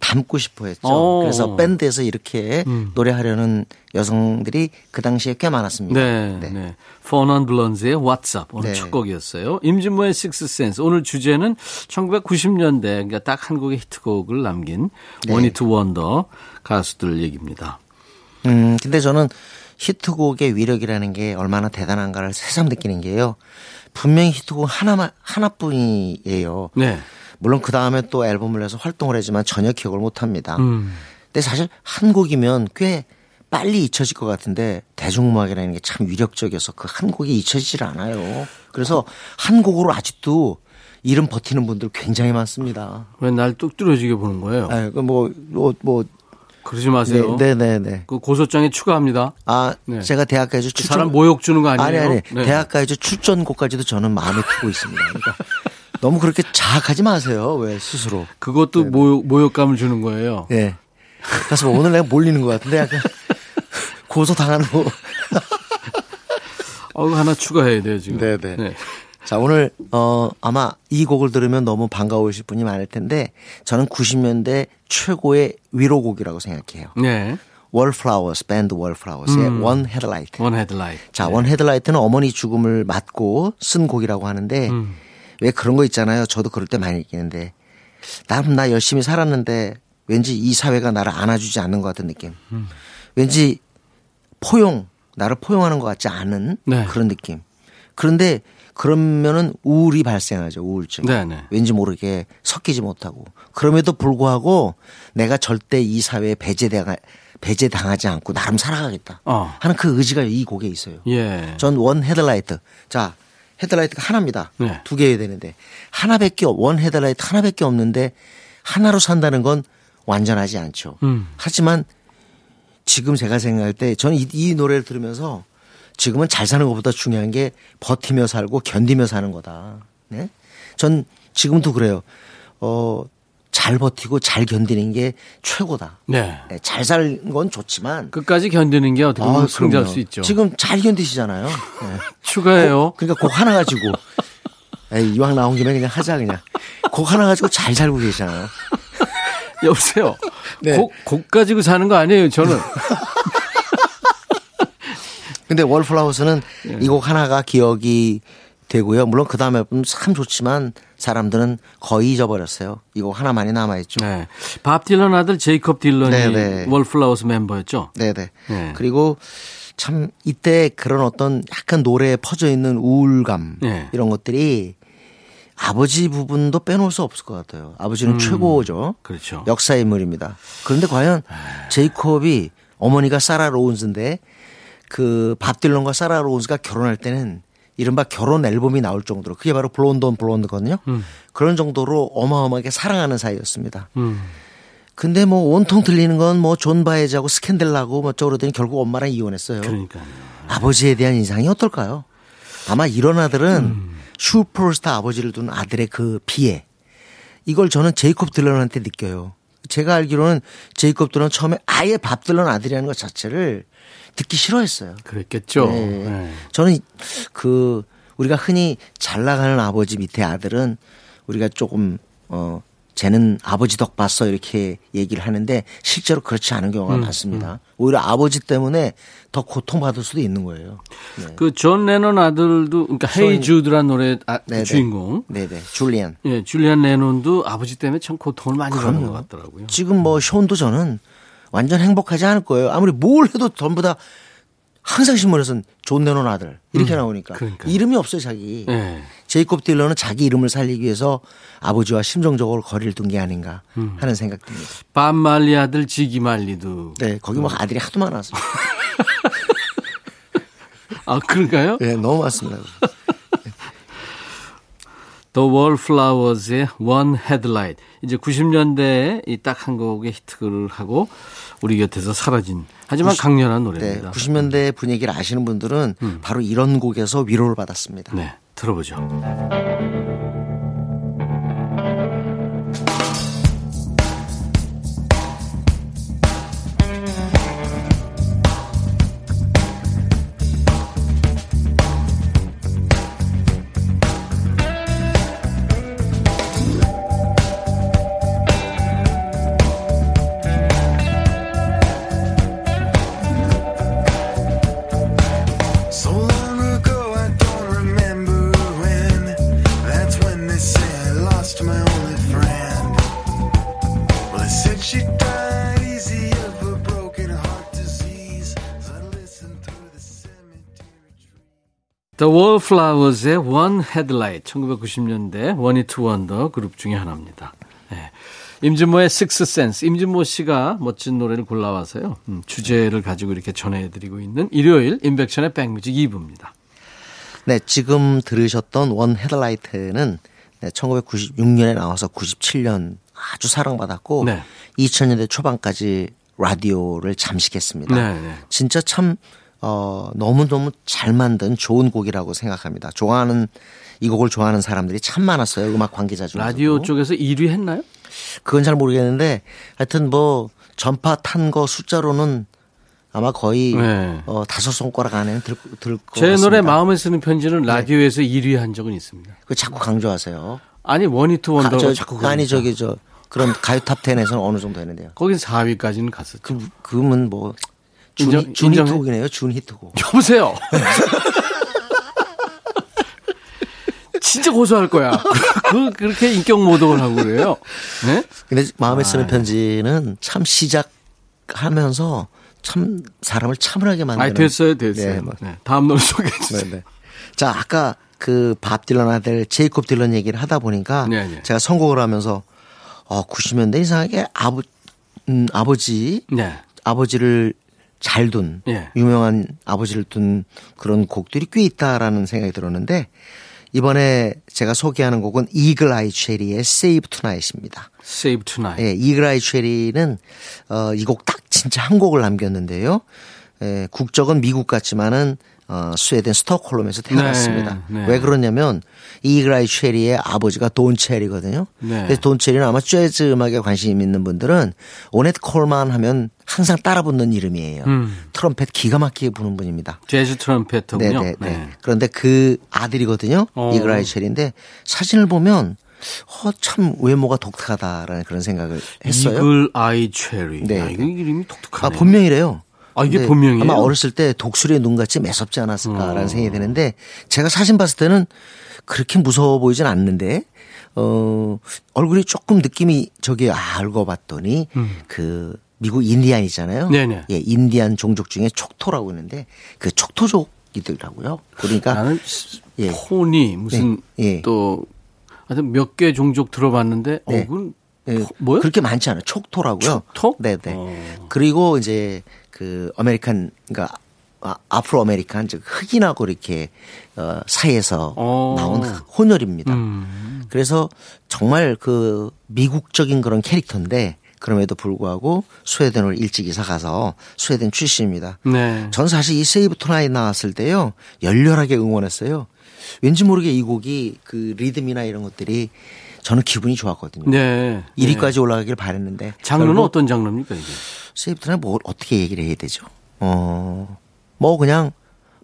Speaker 7: 담고 싶어 했죠.
Speaker 1: 오.
Speaker 7: 그래서 밴드에서 이렇게
Speaker 1: 음.
Speaker 7: 노래하려는 여성들이 그 당시에 꽤 많았습니다.
Speaker 1: 네, 네. Fun on Blondes의 What's Up 오늘
Speaker 7: 네.
Speaker 1: 첫 곡이었어요. 임진모의 Six Sense 오늘 주제는 1990년대 그러니까 딱한 곡의 히트곡을 남긴
Speaker 7: 네.
Speaker 1: One It Wonder 가수들 얘기입니다.
Speaker 7: 음, 근데 저는 히트곡의 위력이라는 게 얼마나 대단한가를 새삼 느끼는 게요. 분명히 히트곡 하나만, 하나뿐이에요.
Speaker 1: 네.
Speaker 7: 물론 그 다음에 또 앨범을 내서 활동을 하지만 전혀 기억을 못 합니다.
Speaker 1: 음.
Speaker 7: 근데 사실 한 곡이면 꽤 빨리 잊혀질 것 같은데 대중음악이라는 게 참 위력적이어서 그 한 곡이 잊혀지질 않아요. 그래서 한 곡으로 아직도 이름 버티는 분들 굉장히 많습니다.
Speaker 1: 왜 날 뚝 뚫어지게 보는 거예요?
Speaker 7: 아, 그 뭐, 뭐, 뭐,
Speaker 1: 그러지 마세요.
Speaker 7: 네, 네, 네.
Speaker 1: 그 고소장에 추가합니다.
Speaker 7: 아,
Speaker 1: 네.
Speaker 7: 제가 대학가요제
Speaker 1: 그
Speaker 7: 출전
Speaker 1: 사람 모욕 주는 거 아니에요?
Speaker 7: 아니 아니.
Speaker 1: 네.
Speaker 7: 대학가요제 출전곡까지도 저는 마음에 두고 있습니다. 그러니까 너무 그렇게 자학하지 마세요. 왜 스스로.
Speaker 1: 그것도 모욕, 모욕감을 주는 거예요.
Speaker 7: 예. 그래서 뭐 오늘 내가 몰리는 것 같은데 약간 고소 당하는 거.
Speaker 1: 어, 하나 추가해야 돼요, 지금.
Speaker 7: 네네. 자, 오늘, 어, 아마 이 곡을 들으면 너무 반가우실 분이 많을 텐데, 저는 90년대 최고의 위로곡이라고 생각해요.
Speaker 1: 네.
Speaker 7: 월플라워스, 밴드 월플라워스의
Speaker 1: One Headlight. One Headlight.
Speaker 7: 자, One Headlight는 어머니 죽음을 맞고 쓴 곡이라고 하는데, 왜 그런 거 있잖아요. 저도 그럴 때 많이 느끼는데, 남, 나 열심히 살았는데, 왠지 이 사회가 나를 안아주지 않는 것 같은 느낌. 왠지 포용, 나를 포용하는 것 같지 않은
Speaker 1: 네.
Speaker 7: 그런 느낌. 그런데 그러면은 우울이 발생하죠. 우울증.
Speaker 1: 네네.
Speaker 7: 왠지 모르게 섞이지 못하고. 그럼에도 불구하고 내가 절대 이 사회에 배제당하, 배제당하지 않고 나름 살아가겠다.
Speaker 1: 어.
Speaker 7: 하는 그 의지가 이 곡에 있어요.
Speaker 1: 예.
Speaker 7: 전원 헤드라이트. 자, 헤드라이트가 하나입니다.
Speaker 1: 네.
Speaker 7: 두 개여야 되는데 하나밖에 없- 원 헤드라이트 하나밖에 없는데 하나로 산다는 건 완전하지 않죠.
Speaker 1: 음.
Speaker 7: 하지만 지금 제가 생각할 때 저는 이, 이 노래를 들으면서 지금은 잘 사는 것보다 중요한 게 버티며 살고 견디며 사는 거다. 네? 전 지금도 그래요. 어, 잘 버티고 잘 견디는 게 최고다.
Speaker 1: 네.
Speaker 7: 네, 잘 사는 건 좋지만
Speaker 1: 끝까지 견디는 게 어떻게 보면
Speaker 7: 아,
Speaker 1: 승자일. 수 있죠.
Speaker 7: 지금 잘 견디시잖아요. 네.
Speaker 1: 추가해요.
Speaker 7: 그러니까 곡 하나 가지고 에이, 이왕 나온 김에 그냥 하자 그냥 곡 하나 가지고 잘 살고 계시잖아요.
Speaker 1: 여보세요.
Speaker 7: 네.
Speaker 1: 곡, 곡 가지고 사는 거 아니에요, 저는.
Speaker 7: 근데 월플라워스는
Speaker 1: 예.
Speaker 7: 이곡 하나가 기억이 되고요. 물론 그 다음 앨범 참 좋지만 사람들은 거의 잊어버렸어요. 이곡 하나만이 남아있죠.
Speaker 1: 네. 밥 딜런 아들 제이콥 딜런이
Speaker 7: 네, 네.
Speaker 1: 월플라워스 멤버였죠.
Speaker 7: 네네.
Speaker 1: 네.
Speaker 7: 그리고 참 이때 그런 어떤 약간 노래에 퍼져 있는 우울감
Speaker 1: 네.
Speaker 7: 이런 것들이 아버지 부분도 빼놓을 수 없을 것 같아요. 아버지는 최고죠.
Speaker 1: 그렇죠.
Speaker 7: 역사 인물입니다. 그런데 과연 제이콥이 어머니가 사라 로운스인데 그 밥 딜런과 사라 로운스가 결혼할 때는 이른바 결혼 앨범이 나올 정도로 그게 바로 Blonde on Blonde거든요. 그런 정도로 어마어마하게 사랑하는 사이였습니다.
Speaker 1: 음.
Speaker 7: 근데 뭐 온통 들리는 건 뭐 존 바에즈하고 스캔들 나고 뭐 어쩌고 그러더니 결국 엄마랑 이혼했어요.
Speaker 1: 그러니까요.
Speaker 7: 아버지에 대한 인상이 어떨까요? 아마 이런 아들은
Speaker 1: 음.
Speaker 7: 슈퍼스타 아버지를 둔 아들의 그 비애 이걸 저는 제이콥 딜런한테 느껴요. 제가 알기로는 제이콥 딜런 처음에 아예 밥 딜런 아들이라는 것 자체를 듣기 싫어했어요.
Speaker 1: 그랬겠죠.
Speaker 7: 네.
Speaker 1: 네.
Speaker 7: 저는 그 우리가 흔히 잘 나가는 아버지 밑에 아들은 우리가 조금 어 쟤는 아버지 덕 봤어 이렇게 얘기를 하는데 실제로 그렇지 않은 경우가
Speaker 1: 음,
Speaker 7: 많습니다. 오히려 아버지 때문에 더 고통받을 수도 있는 거예요. 네.
Speaker 1: 그 존 레논 아들도 그러니까 Hey
Speaker 7: 손-
Speaker 1: Jude란 노래 아,
Speaker 7: 네네.
Speaker 1: 주인공
Speaker 7: 네네. 줄리안.
Speaker 1: 예, 줄리안 레논도 아버지 때문에 참 고통을 많이 받는. 것 같더라고요.
Speaker 7: 지금 뭐 숀도 저는 완전 행복하지 않을 거예요. 아무리 뭘 해도 전부 다 항상 신문에서는 존 레논 아들 이렇게 나오니까
Speaker 1: 그러니까요.
Speaker 7: 이름이 없어요 자기.
Speaker 1: 예.
Speaker 7: 제이콥 딜런은 자기 이름을 살리기 위해서 아버지와 심정적으로 거리를 둔 게 아닌가
Speaker 1: 음.
Speaker 7: 하는 생각 듭니다.
Speaker 1: 밥 말리 아들 지기 말리도.
Speaker 7: 네, 거기 뭐 아들이 하도 많아서.
Speaker 1: 아, 그런가요?
Speaker 7: 네, 너무 많습니다.
Speaker 1: The Wallflowers의 One Headlight. 이제 90년대에 이 딱 한 곡의 히트를 하고 우리 곁에서 사라진 하지만 강렬한
Speaker 7: 네,
Speaker 1: 노래입니다.
Speaker 7: 90년대 분위기를 아시는 분들은 바로 이런 곡에서 위로를 받았습니다.
Speaker 1: 네, 들어보죠.
Speaker 4: The
Speaker 1: Wallflowers의 One Headlight. 1990년대 One Hit Wonder 그룹 중에 하나입니다. 네. 임진모의 Six Sense. 임진모 씨가 멋진 노래를 골라와서요. 음, 주제를 가지고 이렇게 전해드리고 있는 일요일 임백천의 백뮤직 2부입니다.
Speaker 7: 네, 지금 들으셨던 One Headlight는 네, 1996년에 나와서 97년 아주 사랑받았고
Speaker 1: 네.
Speaker 7: 2000년대 초반까지 라디오를 잠식했습니다.
Speaker 1: 네, 네.
Speaker 7: 진짜 참 어, 너무너무 잘 만든 좋은 곡이라고 생각합니다. 좋아하는 이 곡을 좋아하는 사람들이 참 많았어요. 음악 관계자 중에서.
Speaker 1: 라디오 쪽에서 1위 했나요?
Speaker 7: 그건 잘 모르겠는데 하여튼 뭐 전파 탄 거 숫자로는 아마 거의
Speaker 1: 네.
Speaker 7: 어, 다섯 손가락 안에 들, 들것
Speaker 1: 제. 노래 마음에 쓰는 편지는 라디오에서 1위 한 적은 있습니다.
Speaker 7: 그 자꾸 강조하세요.
Speaker 1: 아니 One Hit Wonder가
Speaker 7: 아, 저,
Speaker 1: 자꾸
Speaker 7: 아니
Speaker 1: 그러니까.
Speaker 7: 저기 저 그런 가요 탑 10에서는 어느 정도 되는데요.
Speaker 1: 거긴 4위까지는 갔었죠.
Speaker 7: 그 그러면 뭐 준,
Speaker 1: 인정-
Speaker 7: 준? 히트곡이네요. 준 히트곡.
Speaker 1: 여보세요. 진짜 고소할 거야. 그 그렇게 인격 모독을 하고 그래요. 네?
Speaker 7: 근데 마음에 쓰는
Speaker 1: 아.
Speaker 7: 편지는 참 시작하면서 참 사람을 차분하게 만드는.
Speaker 1: 아, 됐어요, 됐어요.
Speaker 7: 네, 뭐.
Speaker 1: 네, 다음 노래 소개해 주세요.
Speaker 7: 네, 네. 자, 아까 그 밥 딜런 아들 제이콥 딜런 얘기를 하다 보니까
Speaker 1: 네, 네.
Speaker 7: 제가 선곡을 하면서 어 90년대 이상하게 아버 음, 아버지
Speaker 1: 네.
Speaker 7: 아버지를 잘둔
Speaker 1: 예.
Speaker 7: 유명한 아버지를 둔 그런 곡들이 꽤 있다라는 생각이 들었는데 이번에 제가 소개하는 곡은 이글 아이 체리의 Save Tonight입니다.
Speaker 1: Save Tonight.
Speaker 7: 예, 이글 아이 체리는 어, 이 곡 딱 진짜 한 곡을 남겼는데요. 예, 국적은 미국 같지만은 어, 스웨덴 스톡홀름에서 태어났습니다.
Speaker 1: 네, 네.
Speaker 7: 왜 그러냐면 이글 아이 체리의 아버지가 돈 체리거든요.
Speaker 1: 네.
Speaker 7: 그래서 돈 체리는 아마 재즈 음악에 관심 있는 분들은 오넷 콜만 하면 항상 따라 붙는 이름이에요.
Speaker 1: 음.
Speaker 7: 트럼펫 기가 막히게 부는 분입니다.
Speaker 1: 재즈 트럼펫터군요.
Speaker 7: 네네. 네. 그런데 그 아들이거든요.
Speaker 1: 어.
Speaker 7: 이글 아이 체리인데 사진을 보면 어, 참 외모가 독특하다라는 그런 생각을 했어요.
Speaker 1: 이글 아이 체리.
Speaker 7: 네,
Speaker 1: 야,
Speaker 7: 네.
Speaker 1: 이거 이름이
Speaker 7: 아,
Speaker 1: 독특하네.
Speaker 7: 본명이래요.
Speaker 1: 아, 이게 본명이에요?
Speaker 7: 아마 어렸을 때 독수리의 눈같이 매섭지 않았을까라는
Speaker 1: 어.
Speaker 7: 생각이 드는데 제가 사진 봤을 때는 그렇게 무서워 보이진 않는데 어 얼굴이 조금 느낌이 저기 아, 알고 봤더니 그 미국 인디안이잖아요.
Speaker 1: 음. 네네.
Speaker 7: 예, 인디안 종족 중에 촉토라고 있는데 그 촉토족이더라고요. 그러니까
Speaker 1: 나는
Speaker 7: 예.
Speaker 1: 포니 무슨
Speaker 7: 네, 예.
Speaker 1: 또 하여튼 몇 개 종족 들어봤는데 어
Speaker 7: 네.
Speaker 1: 그건
Speaker 7: 예,
Speaker 1: 포- 뭐요?
Speaker 7: 그렇게 많지 않아요. 촉토라고요.
Speaker 1: 촉토?
Speaker 7: 네, 네.
Speaker 1: 어.
Speaker 7: 그리고 이제 그 American 그러니까 아, Afro American 즉 흑인하고 이렇게 어 사이에서
Speaker 1: 어.
Speaker 7: 나온 혼혈입니다.
Speaker 1: 음.
Speaker 7: 그래서 정말 그 미국적인 그런 캐릭터인데 그럼에도 불구하고 스웨덴으로 일찍 이사 가서 스웨덴 출신입니다.
Speaker 1: 네.
Speaker 7: 전 사실 이 Save Tonight 나왔을 때요 열렬하게 응원했어요. 왠지 모르게 이 곡이 그 리듬이나 이런 것들이 저는 기분이 좋았거든요.
Speaker 1: 네.
Speaker 7: 1위까지 올라가길 바랬는데
Speaker 1: 장르는 어떤 장르입니까 이게?
Speaker 7: Save Tonight은 뭘 어떻게 얘기를 해야 되죠? 어, 뭐 그냥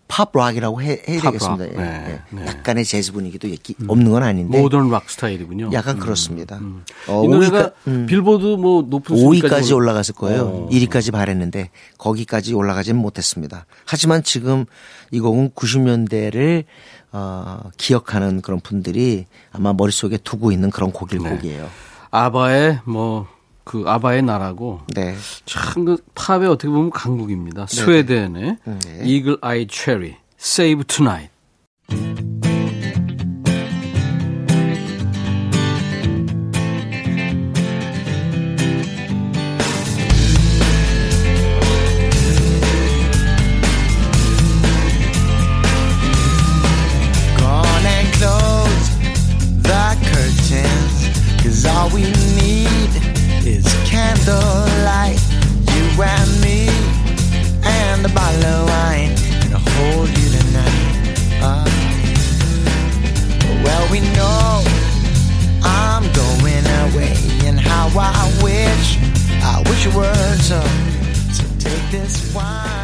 Speaker 7: 팝 락이라고 해, 해야
Speaker 1: 팝
Speaker 7: 되겠습니다.
Speaker 1: 락.
Speaker 7: 예,
Speaker 1: 네,
Speaker 7: 예.
Speaker 1: 네.
Speaker 7: 약간의 재즈 분위기도 없는 건 아닌데
Speaker 1: 모던 락 스타일이군요.
Speaker 7: 약간 그렇습니다. 어,
Speaker 1: 이 노래가
Speaker 7: 5위까, 음,
Speaker 1: 빌보드 뭐 높은 순위까지
Speaker 7: 5위까지 올라갔을 거예요.
Speaker 1: 어.
Speaker 7: 1위까지 바랬는데 거기까지 올라가지는 못했습니다. 하지만 지금 이 곡은 90년대를 어, 기억하는 그런 분들이 아마 머릿속에 두고 있는 그런 곡일
Speaker 1: 네.
Speaker 7: 곡이에요.
Speaker 1: 아바의 뭐 그 아바의 나라고
Speaker 7: 네.
Speaker 1: 참그 팝의 어떻게 보면 강국입니다. 스웨덴의
Speaker 7: 네.
Speaker 1: 이글 아이 체리 Save Tonight.
Speaker 4: Go on and close the curtains. Cause all we need is candlelight. You and me, and a bottle of wine. I'll hold you tonight. Ah. well, we know I'm going away. And how I wish, I wish it were so. So take this wine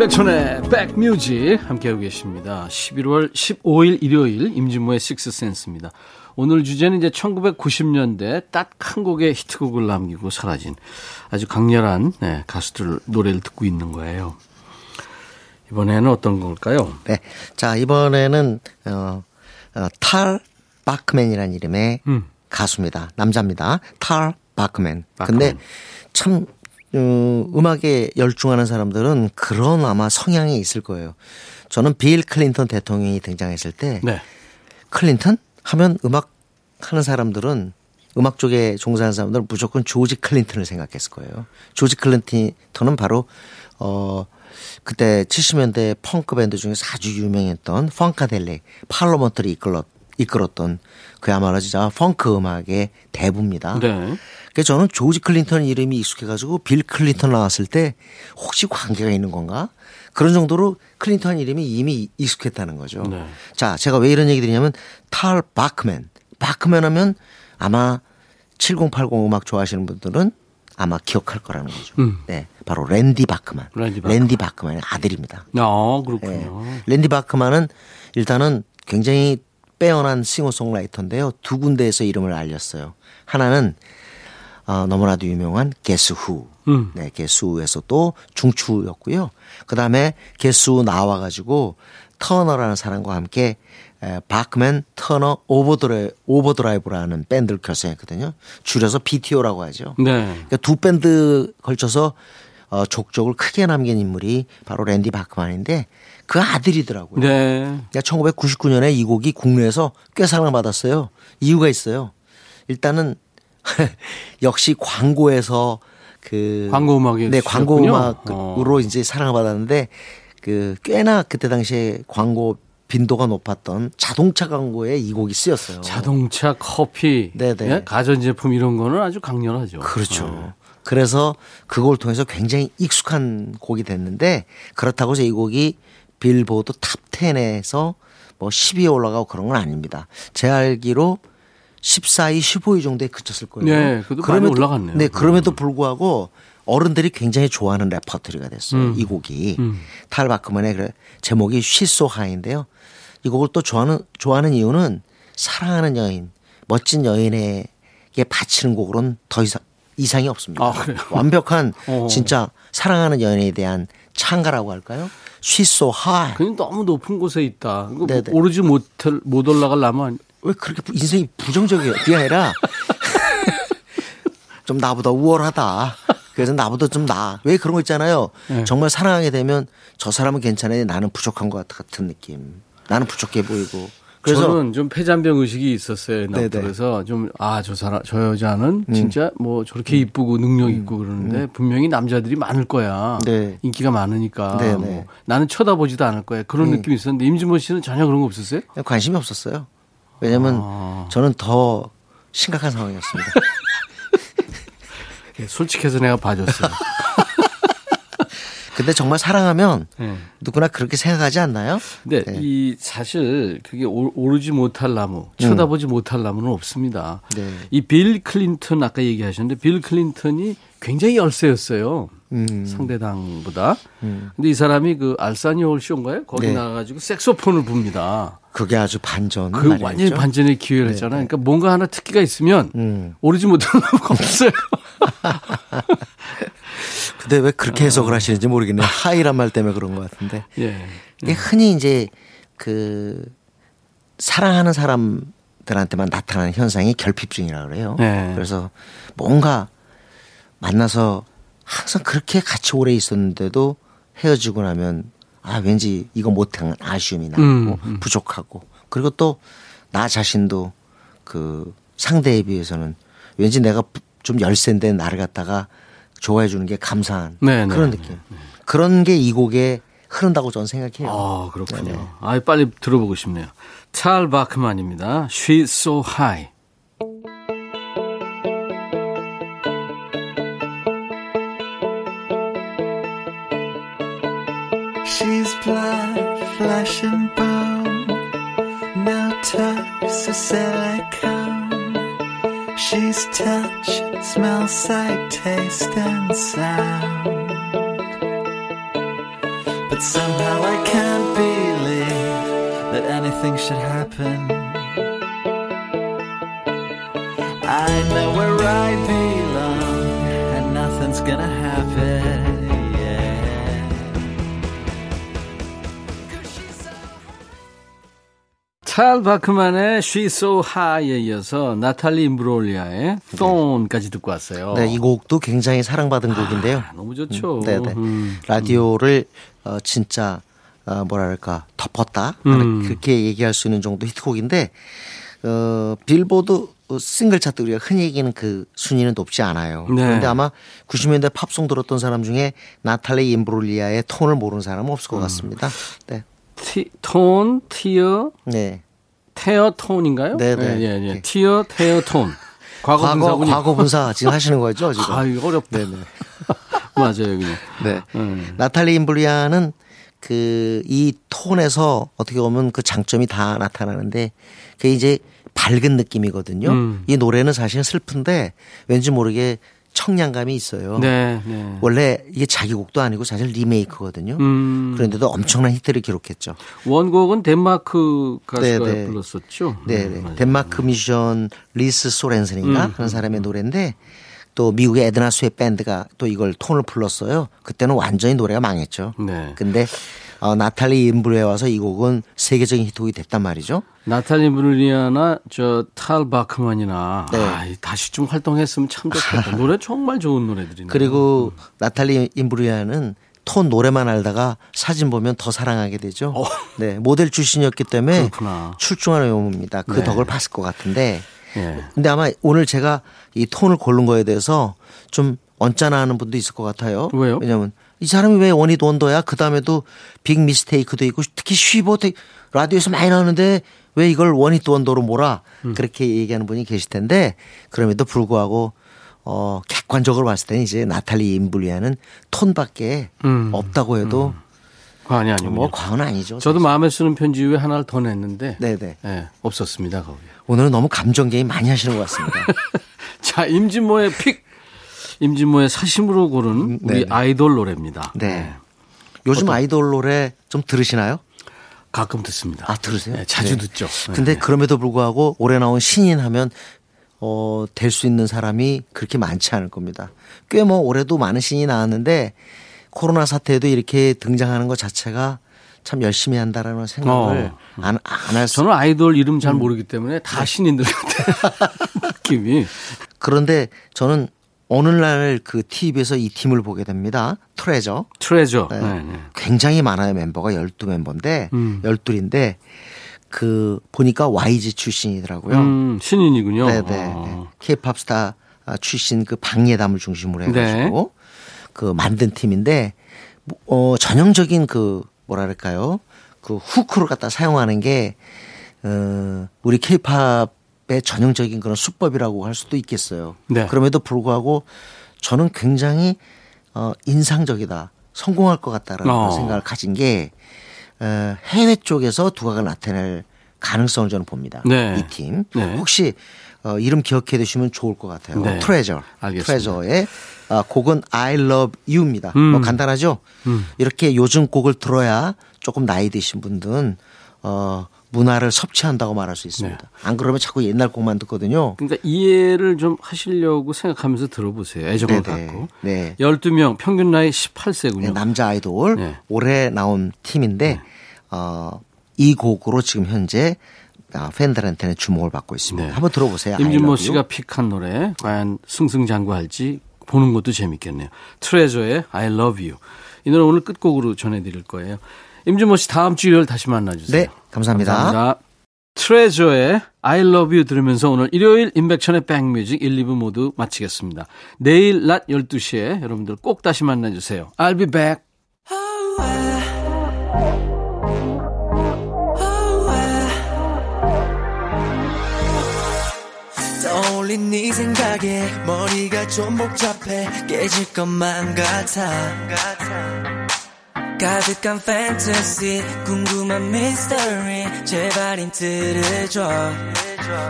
Speaker 1: 임백천의 백뮤직 함께하고 계십니다. 11월 15일 일요일 임진모의 식스센스입니다. 오늘 주제는 이제 1990년대 딱한 곡의 히트곡을 남기고 사라진 아주 강렬한 네, 가수들 노래를 듣고 있는 거예요. 이번에는 어떤 걸까요?
Speaker 7: 네. 자, 이번에는, 어, 어, 탈 바크맨이라는 이름의
Speaker 1: 음.
Speaker 7: 가수입니다. 남자입니다. 탈 바크맨.
Speaker 1: 바크맨.
Speaker 7: 근데 참, 어, 음악에 열중하는 사람들은 그런 아마 성향이 있을 거예요. 저는 빌 클린턴 대통령이 등장했을 때
Speaker 1: 네.
Speaker 7: 클린턴 하면 음악 하는 사람들은 음악 쪽에 종사하는 사람들은 무조건 조지 클린턴을 생각했을 거예요. 조지 클린턴은 바로 어 그때 70년대 펑크 밴드 중에서 아주 유명했던 펑카델릭 팔로먼트를 이끌었 이끌었던 그야말로 진짜 펑크 음악의 대부입니다.
Speaker 1: 네.
Speaker 7: 그래서 저는 조지 클린턴 이름이 익숙해가지고 빌 클린턴 나왔을 때 혹시 관계가 있는 건가? 그런 정도로 클린턴 이름이 이미 익숙했다는 거죠.
Speaker 1: 네.
Speaker 7: 자, 제가 왜 이런 얘기 드리냐면 탈 바크맨. 바크맨 하면 아마 7080 음악 좋아하시는 분들은 아마 기억할 거라는 거죠.
Speaker 1: 음.
Speaker 7: 네. 바로 랜디 바크만.
Speaker 1: 랜디 바크만.
Speaker 7: 바크만의 아들입니다.
Speaker 1: 아,
Speaker 7: 예.
Speaker 1: 그렇군요.
Speaker 7: 랜디 바크만은 일단은 굉장히 빼어난 싱어송라이터인데요. 두 군데에서 이름을 알렸어요. 하나는 어, 너무나도 유명한 게스 후.
Speaker 1: 음.
Speaker 7: 네, 게스 후에서 또 중추였고요. 그 다음에 게스 후 나와가지고 터너라는 사람과 함께 에, 바크만 터너 오버드라이, 오버드라이브라는 밴드를 결성했거든요. 줄여서 BTO라고 하죠.
Speaker 1: 네.
Speaker 7: 그러니까 두 밴드 걸쳐서 어, 족적을 크게 남긴 인물이 바로 랜디 바크만인데 그 아들이더라고요.
Speaker 1: 네.
Speaker 7: 그러니까 1999년에 이 곡이 국내에서 꽤 사랑받았어요. 이유가 있어요. 일단은 역시 광고에서 그
Speaker 1: 광고 음악이
Speaker 7: 네 광고
Speaker 1: 주셨군요.
Speaker 7: 음악으로
Speaker 1: 어.
Speaker 7: 이제 사랑받았는데 그 꽤나 그때 당시에 광고 빈도가 높았던 자동차 광고에 이 곡이 쓰였어요.
Speaker 1: 자동차, 커피,
Speaker 7: 네네.
Speaker 1: 예? 가전제품 이런 거는 아주 강렬하죠.
Speaker 7: 그렇죠.
Speaker 1: 어.
Speaker 7: 그래서 그걸 통해서 굉장히 익숙한 곡이 됐는데 그렇다고 해서 이 곡이 빌보드 탑 10에서 뭐 10위에 올라가고 그런 건 아닙니다. 제 알기로 14위, 15위 정도에 그쳤을 거예요.
Speaker 1: 네, 그래도 많이 올라갔네요.
Speaker 7: 네, 그럼에도 불구하고 어른들이 굉장히 좋아하는 레퍼토리가 됐어요.
Speaker 1: 음.
Speaker 7: 이 곡이
Speaker 1: 음.
Speaker 7: 탈 바크만의 그 제목이 쉬소 하인데요. 이 곡을 또 좋아하는 좋아하는 이유는 사랑하는 여인, 멋진 여인에게 바치는 곡으로는 더 이상 이상이 없습니다.
Speaker 1: 아, 그래요?
Speaker 7: 완벽한
Speaker 1: 어.
Speaker 7: 진짜 사랑하는 연인에 대한 창가라고 할까요? She's so high.
Speaker 1: 그냥 너무 높은 곳에 있다. 뭐. 오르지 못할, 못 올라가려면
Speaker 7: 왜 그렇게 인생이 부정적이에요? 그게 아니라 좀 나보다 우월하다. 그래서 나보다 좀 나. 왜 그런 거 있잖아요.
Speaker 1: 네.
Speaker 7: 정말 사랑하게 되면 저 사람은 괜찮아요. 나는 부족한 것 같은 느낌. 나는 부족해 보이고. 그래서
Speaker 1: 저는 좀 폐잔병 의식이 있었어요.
Speaker 7: 음.
Speaker 1: 그래서 좀, 아, 저 사람, 저 여자는 진짜 뭐 저렇게 이쁘고 능력 있고 그러는데 분명히 남자들이 많을 거야.
Speaker 7: 네.
Speaker 1: 인기가 많으니까.
Speaker 7: 네네.
Speaker 1: 뭐 나는 쳐다보지도 않을 거야. 그런
Speaker 7: 음.
Speaker 1: 느낌이 있었는데 임진모 씨는 전혀 그런 거 없었어요?
Speaker 7: 관심이 없었어요. 왜냐면
Speaker 1: 아.
Speaker 7: 저는 더 심각한 상황이었습니다.
Speaker 1: 예, 솔직해서 내가 봐줬어요.
Speaker 7: 근데 정말 사랑하면
Speaker 1: 예.
Speaker 7: 누구나 그렇게 생각하지 않나요?
Speaker 1: 근데
Speaker 7: 네.
Speaker 1: 이 사실 그게 오- 오르지 못할 나무, 쳐다보지 못할 나무는 없습니다.
Speaker 7: 음. 네.
Speaker 1: 이빌 클린턴 아까 얘기하셨는데 빌 클린턴이 굉장히 열세였어요.
Speaker 7: 음.
Speaker 1: 상대당보다. 근데 이 사람이 그 알사니올 쇼인가요? 거기
Speaker 7: 네.
Speaker 1: 나가가지고 색소폰을 붑니다.
Speaker 7: 그게 아주 반전.
Speaker 1: 그
Speaker 7: 말이었죠.
Speaker 1: 완전히 반전의 기회를 했잖아요. 그러니까 뭔가 하나 특기가 있으면
Speaker 7: 음.
Speaker 1: 오르지 못할 나무가 없어요.
Speaker 7: 근데 왜 그렇게 해석을 하시는지 모르겠네요. 하이란 말 때문에 그런 것 같은데.
Speaker 1: 예.
Speaker 7: 이게 흔히 이제 그 사랑하는 사람들한테만 나타나는 현상이 결핍증이라고 그래요.
Speaker 1: 네.
Speaker 7: 그래서 뭔가 만나서 항상 그렇게 같이 오래 있었는데도 헤어지고 나면 아 왠지 이거 못한 아쉬움이 나고
Speaker 1: 음,
Speaker 7: 부족하고 그리고 또 나 자신도 그 상대에 비해서는 왠지 내가 좀 열세인데 나를 갖다가 좋아해 주는 게 감사한
Speaker 1: 네, 네,
Speaker 7: 그런
Speaker 1: 네,
Speaker 7: 느낌. 그런 게 이 곡에 흐른다고 저는 생각해요.
Speaker 1: 아, 그렇군요.
Speaker 7: 네네.
Speaker 1: 아, 빨리 들어보고 싶네요. 찰 바크만입니다. She's so high.
Speaker 4: Blood, flesh and bone. No touch, so silicone. She's touch, smell, sight, taste, and sound. But somehow I can't believe that anything should happen. I know where I belong, and nothing's gonna happen.
Speaker 1: 찰 바크만의 She's so high에 이어서 나탈리 임브롤리아의 Thorn까지 듣고 왔어요.
Speaker 7: 네, 이 곡도 굉장히 사랑받은 곡인데요.
Speaker 1: 아, 너무 좋죠.
Speaker 7: 네네.
Speaker 1: 음.
Speaker 7: 라디오를 어, 진짜 어, 뭐랄까 덮었다
Speaker 1: 음.
Speaker 7: 그렇게 얘기할 수 있는 정도 히트곡인데 어, 빌보드 어, 싱글 차트 우리가 흔히 얘기하는 그 순위는 높지 않아요.
Speaker 1: 네.
Speaker 7: 그런데 아마 90년대 팝송 들었던 사람 중에 나탈리 임브롤리아의 톤을 모르는 사람은 없을 것
Speaker 1: 음.
Speaker 7: 같습니다. 네,
Speaker 1: 티, 톤, 티어,
Speaker 7: 네.
Speaker 1: 테어 톤인가요?
Speaker 7: 네 네.
Speaker 1: 예, 예, 예.
Speaker 7: 네.
Speaker 1: 티어, 테어 톤. 과거
Speaker 7: 과거
Speaker 1: 분사군요.
Speaker 7: 과거 분사 지금 하시는 거죠 지금?
Speaker 1: 아, 이거 어렵다.
Speaker 7: 네네.
Speaker 1: 맞아요, 그냥.
Speaker 7: 네.
Speaker 1: 음.
Speaker 7: 나탈리 임블리아는 그 이 톤에서 어떻게 보면 그 장점이 다 나타나는데 그게 이제 밝은 느낌이거든요.
Speaker 1: 음.
Speaker 7: 이 노래는 사실 슬픈데 왠지 모르게 청량감이 있어요.
Speaker 1: 네, 네.
Speaker 7: 원래 이게 자기 곡도 아니고 사실 리메이크거든요.
Speaker 1: 음.
Speaker 7: 그런데도 엄청난 히트를 기록했죠.
Speaker 1: 원곡은 덴마크 가수가
Speaker 7: 네, 네.
Speaker 1: 불렀었죠.
Speaker 7: 네,
Speaker 1: 음,
Speaker 7: 네.
Speaker 1: 맞아요.
Speaker 7: 덴마크 뮤지션 리스 소렌센인가
Speaker 1: 음.
Speaker 7: 그런 사람의 노래인데 또 미국의 에드나스왑 밴드가 또 이걸 Torn을 불렀어요. 그때는 완전히 노래가 망했죠.
Speaker 1: 네.
Speaker 7: 근데 어, 나탈리 임브룰리아에 와서 이 곡은 세계적인 히트곡이 됐단 말이죠.
Speaker 1: 나탈리 임브룰리아나 저 탈 바크만이나
Speaker 7: 네.
Speaker 1: 아, 다시 좀 활동했으면 참 좋겠다. 노래 정말 좋은 노래들이네.
Speaker 7: 그리고 나탈리 임브루야는 톤 노래만 알다가 사진 보면 더 사랑하게 되죠. 네, 모델 출신이었기 때문에
Speaker 1: 어. 그렇구나.
Speaker 7: 출중한 외모입니다. 그
Speaker 1: 네.
Speaker 7: 덕을 봤을 것 같은데.
Speaker 1: 예.
Speaker 7: 근데 아마 오늘 제가 이 톤을 고른 거에 대해서 좀 언짢아 하는 분도 있을 것 같아요.
Speaker 1: 왜요?
Speaker 7: 왜냐면 이 사람이 왜 원히도 원더야? 그 다음에도 빅 미스테이크도 있고 특히 쉬보 라디오에서 많이 나오는데 왜 이걸 원히도 원더로 몰아?
Speaker 1: 음.
Speaker 7: 그렇게 얘기하는 분이 계실 텐데 그럼에도 불구하고 어, 객관적으로 봤을 때는 이제 나탈리 임블리아는 톤밖에
Speaker 1: 음.
Speaker 7: 없다고 해도
Speaker 1: 관이 아니군요.
Speaker 7: 뭐 과언 아니죠.
Speaker 1: 저도 마음에 쓰는 편지 위에 하나를 더 냈는데
Speaker 7: 네네.
Speaker 1: 예, 없었습니다 거기.
Speaker 7: 오늘은 너무 감정 게임 많이 하시는 것 같습니다.
Speaker 1: 자 임진모의 픽. 임진모의 사심으로 고른 우리
Speaker 7: 네네.
Speaker 1: 아이돌 노래입니다.
Speaker 7: 네. 요즘 아이돌 노래 좀 들으시나요?
Speaker 1: 가끔 듣습니다.
Speaker 7: 아 들으세요?
Speaker 1: 네, 자주
Speaker 7: 네.
Speaker 1: 듣죠. 네.
Speaker 7: 근데 그럼에도 불구하고 올해 나온 신인 하면 어, 될 수 있는 사람이 그렇게 많지 않을 겁니다. 꽤 뭐 올해도 많은 신이 나왔는데 코로나 사태에도 이렇게 등장하는 것 자체가 참 열심히 한다라는 생각을
Speaker 1: 어.
Speaker 7: 안, 안할 수.
Speaker 1: 저는 아이돌 이름
Speaker 7: 음.
Speaker 1: 잘 모르기 때문에 다 신인들 같아요. 느낌이.
Speaker 7: 그런데 저는 어느 날그 TV에서 이 팀을 보게 됩니다. 트레저.
Speaker 1: 트레저.
Speaker 7: 네.
Speaker 1: 네, 네.
Speaker 7: 굉장히 많아요 멤버가 12멤버인데
Speaker 1: 음.
Speaker 7: 12인데 그 보니까 YG 출신이더라고요.
Speaker 1: 음, 신인이군요.
Speaker 7: 네네.
Speaker 1: 어.
Speaker 7: 케이팝 스타 아, 출신 그 방예담을 중심으로
Speaker 1: 네.
Speaker 7: 해가지고 그 만든 팀인데 어 전형적인 그 뭐랄까요 그 후크를 갖다 사용하는 게 어, 우리 케이팝 의 전형적인 그런 수법이라고 할 수도 있겠어요.
Speaker 1: 네.
Speaker 7: 그럼에도 불구하고 저는 굉장히 어, 인상적이다. 성공할 것 같다라는
Speaker 1: 어.
Speaker 7: 생각을 가진 게 어, 해외 쪽에서 두각을 나타낼 가능성을 저는 봅니다.
Speaker 1: 네.
Speaker 7: 이 팀.
Speaker 1: 네.
Speaker 7: 혹시 어, 이름 기억해 두시면 좋을 것 같아요.
Speaker 1: 네.
Speaker 7: 트레저.
Speaker 1: 알겠습니다.
Speaker 7: 트레저의 아, 곡은 I Love You입니다.
Speaker 1: 음.
Speaker 7: 뭐 간단하죠? 이렇게 요즘 곡을 들어야 조금 나이 드신 분들은 어, 문화를 섭취한다고 말할 수 있습니다.
Speaker 1: 네.
Speaker 7: 안 그러면 자꾸 옛날 곡만 듣거든요.
Speaker 1: 그러니까 이해를 좀 하시려고 생각하면서 들어보세요. 애정을
Speaker 7: 네네.
Speaker 1: 갖고.
Speaker 7: 네.
Speaker 1: 12명, 평균 나이 18세군요.
Speaker 7: 네, 남자 아이돌
Speaker 1: 네.
Speaker 7: 올해 나온 팀인데 어, 이 곡으로 지금 현재 아, 팬들한테는 주목을 받고 있습니다.
Speaker 1: 네.
Speaker 7: 한번 들어보세요.
Speaker 1: 임진모. 씨가 픽한 노래 과연 승승장구할지 보는 것도 재밌겠네요. 트레저의 I Love You. 이 노래 오늘 끝곡으로 전해드릴 거예요. 임진모 씨 다음 주 일요일 다시 만나주세요.
Speaker 7: 네, 감사합니다.
Speaker 1: 감사합니다. 트레저의 I Love You 들으면서 오늘 일요일 인백천의 백뮤직 1, 2부 모두 마치겠습니다. 내일 낮 12시에 여러분들 꼭 다시 만나주세요. I'll be back.
Speaker 2: 떠올린 네 생각에 머리가 좀 복잡해 깨질 것만 같아 가득한 판타지 궁금한 미스터리 제발 힌트를 줘.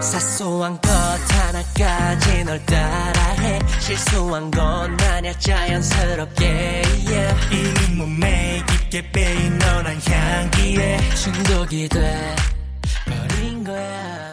Speaker 2: 사소한 것 하나까지 널 따라해. 실수한 건 아냐 자연스럽게 yeah. 이미 몸에 깊게 빼인 너란 향기에 중독이 돼 버린 거야